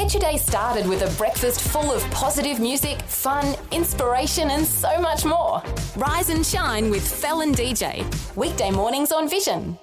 Get your day started with a breakfast full of positive music, fun, inspiration, and so much more. Rise and shine with Felon DJ. Weekday mornings on Vision.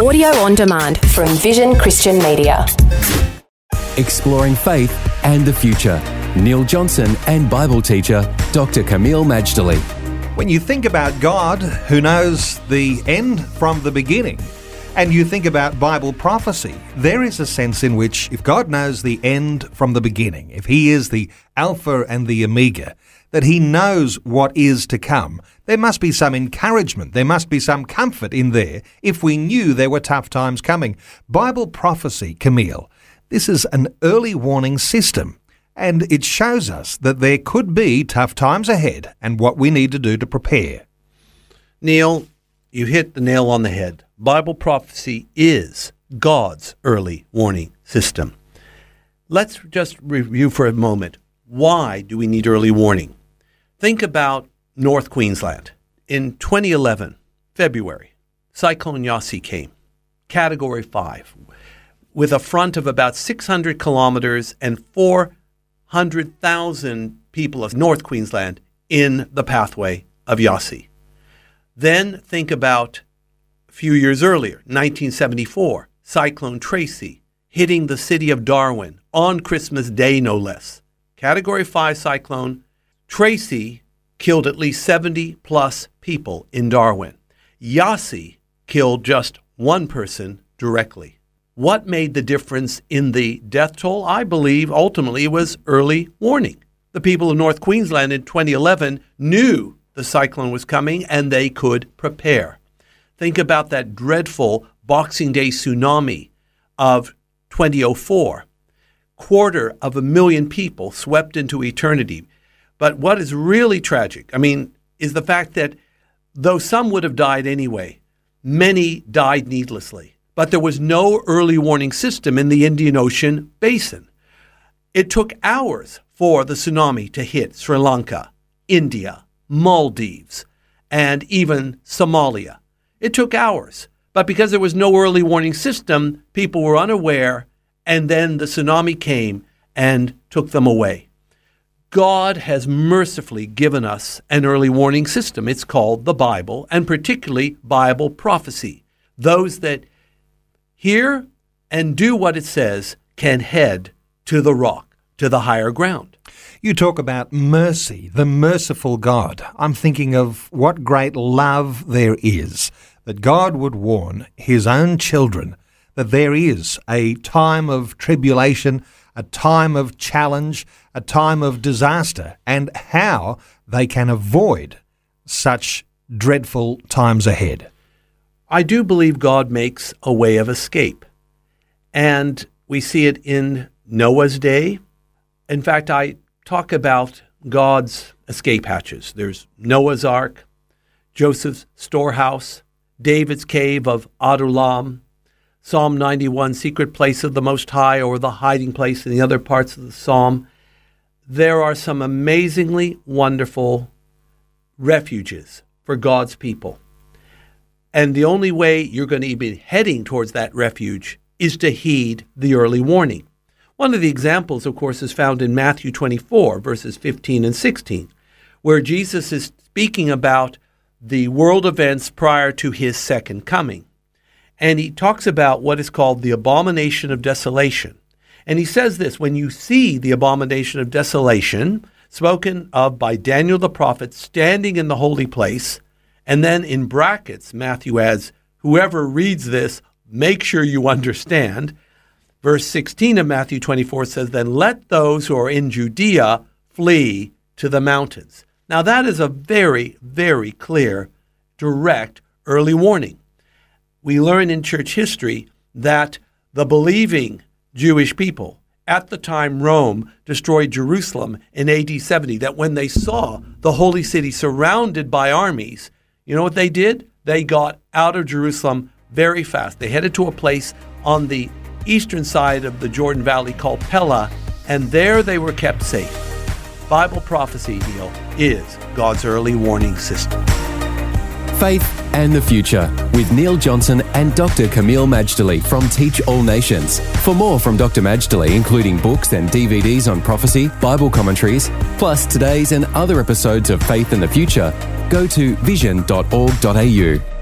Audio on demand from Vision Christian Media. Exploring faith and the future. Neil Johnson and Bible teacher Dr. Kameel Majdali. When you think about God, who knows the end from the beginning, and you think about Bible prophecy, there is a sense in which if God knows the end from the beginning, if He is the Alpha and the Omega, that He knows what is to come, there must be some encouragement, there must be some comfort in there if we knew there were tough times coming. Bible prophecy, Kameel, this is an early warning system. And it shows us that there could be tough times ahead and what we need to do to prepare. Neil, you hit the nail on the head. Bible prophecy is God's early warning system. Let's just review for a moment. Why do we need early warning? Think about North Queensland. In 2011, February, Cyclone Yasi came, Category 5, with a front of about 600 kilometers and 400,000 people of North Queensland in the pathway of Yasi. Then think about few years earlier, 1974, Cyclone Tracy hitting the city of Darwin on Christmas Day, no less. Category 5 cyclone, Tracy killed at least 70 plus people in Darwin. Yasi killed just one person directly. What made the difference in the death toll? I believe ultimately was early warning. The people of North Queensland in 2011 knew the cyclone was coming and they could prepare. Think about that dreadful Boxing Day tsunami of 2004. Quarter of a million people swept into eternity. But what is really tragic, I mean, is the fact that though some would have died anyway, many died needlessly. But there was no early warning system in the Indian Ocean basin. It took hours for the tsunami to hit Sri Lanka, India, Maldives, and even Somalia. It took hours. But because there was no early warning system, people were unaware, and then the tsunami came and took them away. God has mercifully given us an early warning system. It's called the Bible, and particularly Bible prophecy. Those that hear and do what it says can head to the rock, to the higher ground. You talk about mercy, the merciful God. I'm thinking of what great love there is that God would warn his own children that there is a time of tribulation, a time of challenge, a time of disaster, and how they can avoid such dreadful times ahead. I do believe God makes a way of escape. And we see it in Noah's day. In fact, I talk about God's escape hatches. There's Noah's Ark, Joseph's storehouse, David's cave of Adullam, Psalm 91, secret place of the Most High, or the hiding place in the other parts of the psalm. There are some amazingly wonderful refuges for God's people. And the only way you're going to be heading towards that refuge is to heed the early warning. One of the examples, of course, is found in Matthew 24, verses 15 and 16, where Jesus is speaking about the world events prior to his second coming. And he talks about what is called the abomination of desolation. And he says this when you see the abomination of desolation, spoken of by Daniel the prophet, standing in the holy place, and then in brackets, Matthew adds, whoever reads this, make sure you understand. Verse 16 of Matthew 24 says, Then let those who are in Judea flee to the mountains. Now, that is a very, very clear, direct early warning. We learn in church history that the believing Jewish people at the time Rome destroyed Jerusalem in AD 70, that when they saw the holy city surrounded by armies, you know what they did? They got out of Jerusalem very fast. They headed to a place on the eastern side of the Jordan Valley called Pella, and there they were kept safe. Bible prophecy, Neil, is God's early warning system. Faith and the Future with Neil Johnson and Dr. Kameel Majdali from Teach All Nations. For more from Dr. Majdali, including books and DVDs on prophecy, Bible commentaries, plus today's and other episodes of Faith and the Future, go to vision.org.au.